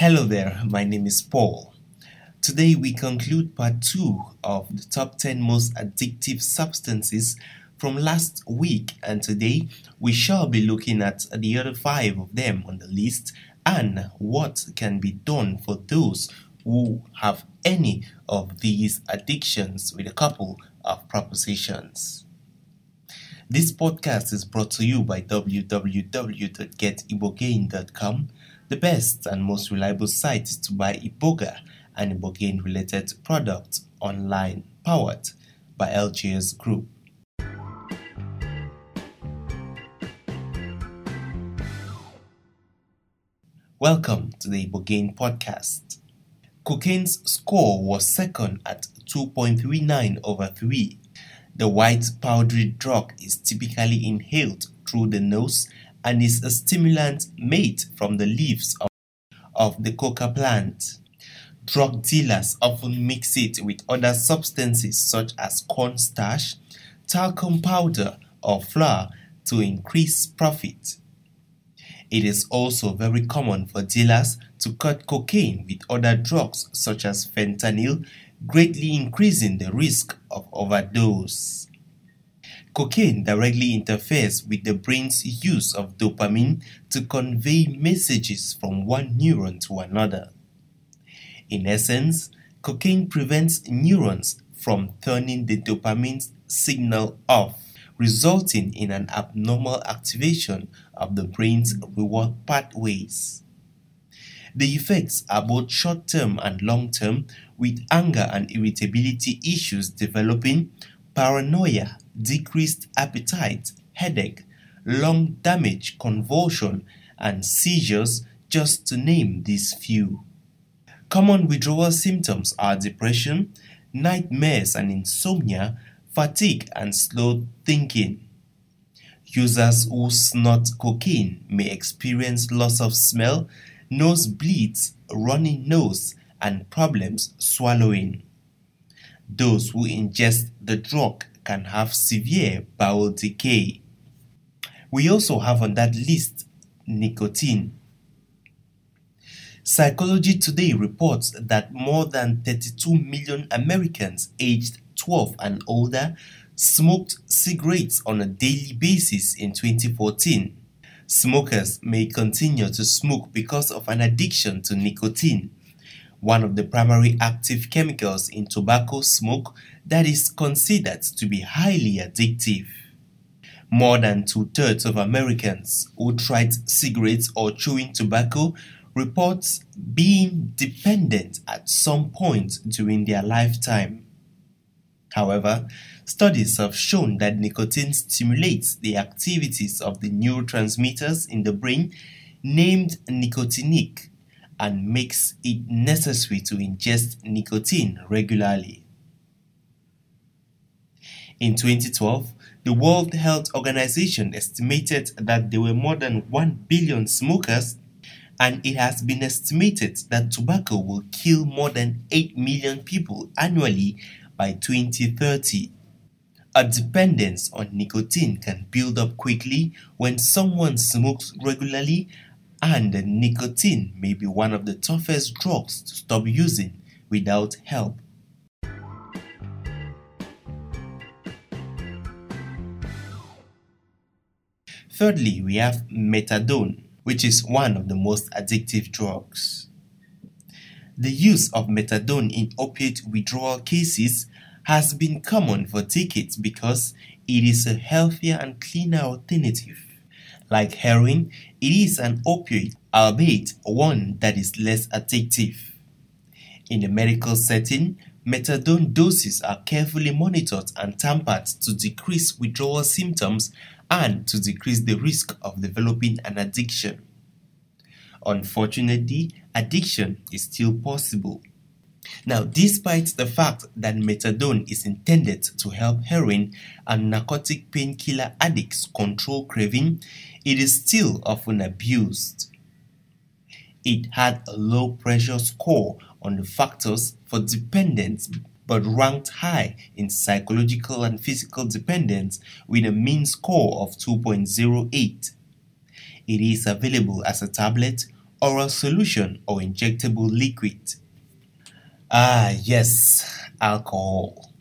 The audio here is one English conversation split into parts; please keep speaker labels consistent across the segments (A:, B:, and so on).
A: Hello there, my name is Paul. Today we conclude part 2 of the top 10 most addictive substances from last week, and today we shall be looking at the other 5 of them on the list and what can be done for those who have any of these addictions with a couple of propositions. This podcast is brought to you by www.getibogaine.com, the best and most reliable site to buy Iboga and Ibogaine related products online, powered by LGS Group. Welcome to the Ibogaine podcast. Cocaine's score was second at 2.39 over 3 the white powdery drug is typically inhaled through the nose and is a stimulant made from the leaves of, of the coca plant. Drug dealers often mix it with other substances such as cornstarch, talcum powder, or flour to increase profit. It is also very common for dealers to cut cocaine with other drugs such as fentanyl, greatly increasing the risk of overdose. Cocaine directly interferes with the brain's use of dopamine to convey messages from one neuron to another. In essence, cocaine prevents neurons from turning the dopamine signal off, resulting in an abnormal activation of the brain's reward pathways. The effects are both short term and long term, with anger and irritability issues developing, paranoia, decreased appetite, headache, lung damage, convulsion, and seizures, just to name these few. Common withdrawal symptoms are depression, nightmares and insomnia, fatigue, and slow thinking. Users who snort cocaine may experience loss of smell, nosebleeds, runny nose, and problems swallowing. Those who ingest the drug can have severe bowel decay. We also have on that list nicotine. Psychology Today reports that more than 32 million Americans aged 12 and older smoked cigarettes on a daily basis in 2014. Smokers may continue to smoke because of an addiction to nicotine, one of the primary active chemicals in tobacco smoke that is considered to be highly addictive. More than two thirds of Americans who tried cigarettes or chewing tobacco reports being dependent at some point during their lifetime. However, studies have shown that nicotine stimulates the activities of the neurotransmitters in the brain named nicotinic and makes it necessary to ingest nicotine regularly. In 2012, the World Health Organization estimated that there were more than 1 billion smokers, and it has been estimated that tobacco will kill more than 8 million people annually by 2030. A dependence on nicotine can build up quickly when someone smokes regularly, and nicotine may be one of the toughest drugs to stop using without help. Thirdly, we have methadone, which is one of the most addictive drugs. The use of methadone in opiate withdrawal cases has been common for decades because it is a healthier and cleaner alternative. Like heroin, it is an opioid, albeit one that is less addictive. In a medical setting, methadone doses are carefully monitored and tampered to decrease withdrawal symptoms and to decrease the risk of developing an addiction. Unfortunately, addiction is still possible. Now, despite the fact that methadone is intended to help heroin and narcotic painkiller addicts control craving, it is still often abused. It had a low pressure score on the factors for dependence but ranked high in psychological and physical dependence with a mean score of 2.08. It is available as a tablet, oral solution, or injectable liquid. Ah, yes, alcohol.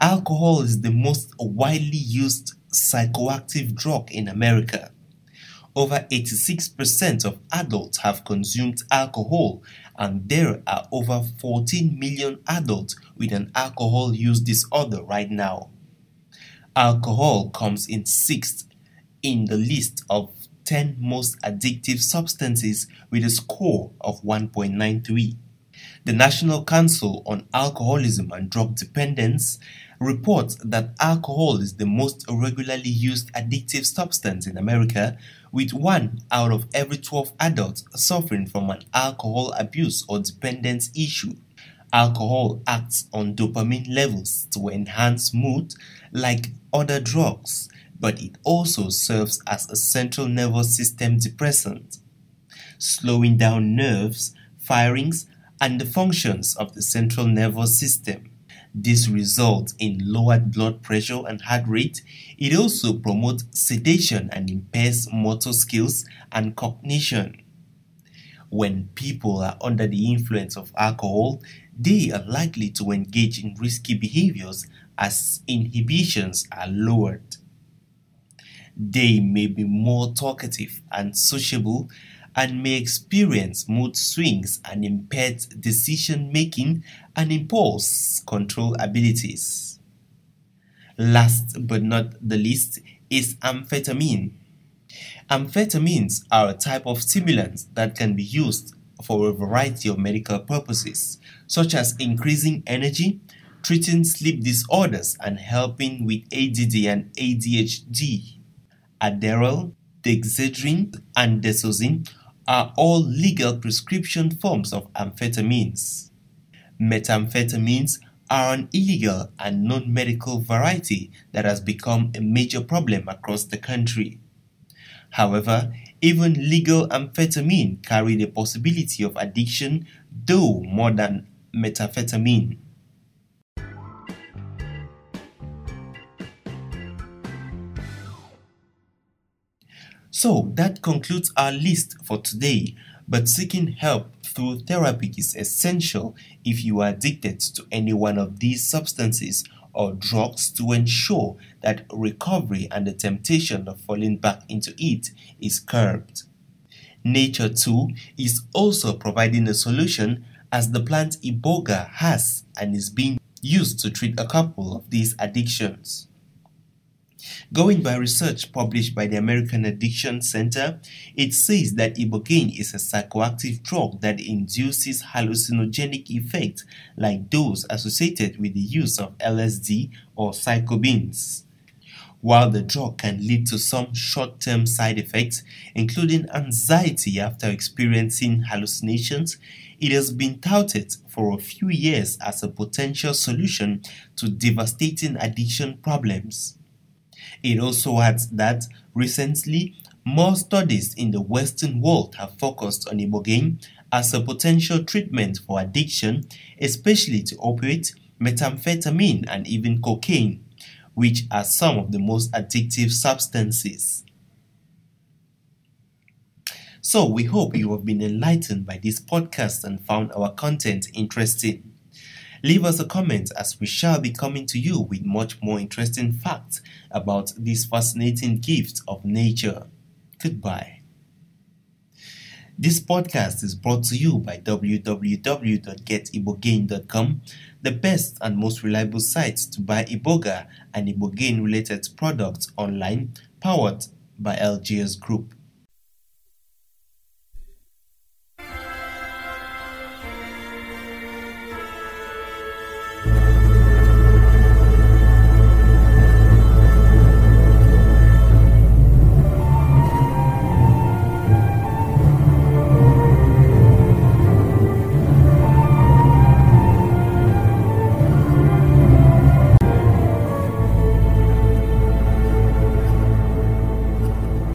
A: Alcohol is the most widely used psychoactive drug in America. Over 86% of adults have consumed alcohol, and there are over 14 million adults with an alcohol use disorder right now. Alcohol comes in sixth in the list of 10 most addictive substances with a score of 1.93. The National Council on Alcoholism and Drug Dependence reports that alcohol is the most regularly used addictive substance in America, with one out of every 12 adults suffering from an alcohol abuse or dependence issue. Alcohol acts on dopamine levels to enhance mood like other drugs, but it also serves as a central nervous system depressant, slowing down nerves, firings, and the functions of the central nervous system. This results in lowered blood pressure and heart rate. It also promotes sedation and impairs motor skills and cognition. When people are under the influence of alcohol, they are likely to engage in risky behaviors as inhibitions are lowered. They may be more talkative and sociable and may experience mood swings and impaired decision making and impulse control abilities. Last but not the least is amphetamine. Amphetamines are a type of stimulants that can be used for a variety of medical purposes, such as increasing energy, treating sleep disorders, and helping with ADD and ADHD. Adderall, Dexedrine, and Desoxyn are all legal prescription forms of amphetamines. Methamphetamines are an illegal and non medical variety that has become a major problem across the country. However, even legal amphetamine carry the possibility of addiction, though more than methamphetamine. So that concludes our list for today. But seeking help through therapy is essential if you are addicted to any one of these substances or drugs to ensure that recovery and the temptation of falling back into it is curbed. Nature too is also providing a solution as the plant iboga has and is being used to treat a couple of these addictions. Going by research published by the American Addiction Center, it says that ibogaine is a psychoactive drug that induces hallucinogenic effects like those associated with the use of LSD or psilocybins. While the drug can lead to some short term side effects, including anxiety after experiencing hallucinations, it has been touted for a few years as a potential solution to devastating addiction problems. It also adds that recently, more studies in the Western world have focused on ibogaine as a potential treatment for addiction, especially to opiates, methamphetamine, and even cocaine, which are some of the most addictive substances. So, we hope you have been enlightened by this podcast and found our content interesting. Leave us a comment as we shall be coming to you with much more interesting facts about this fascinating gift of nature. Goodbye. This podcast is brought to you by www.getibogaine.com, the best and most reliable site to buy Iboga and Ibogaine related products online, powered by LGS Group.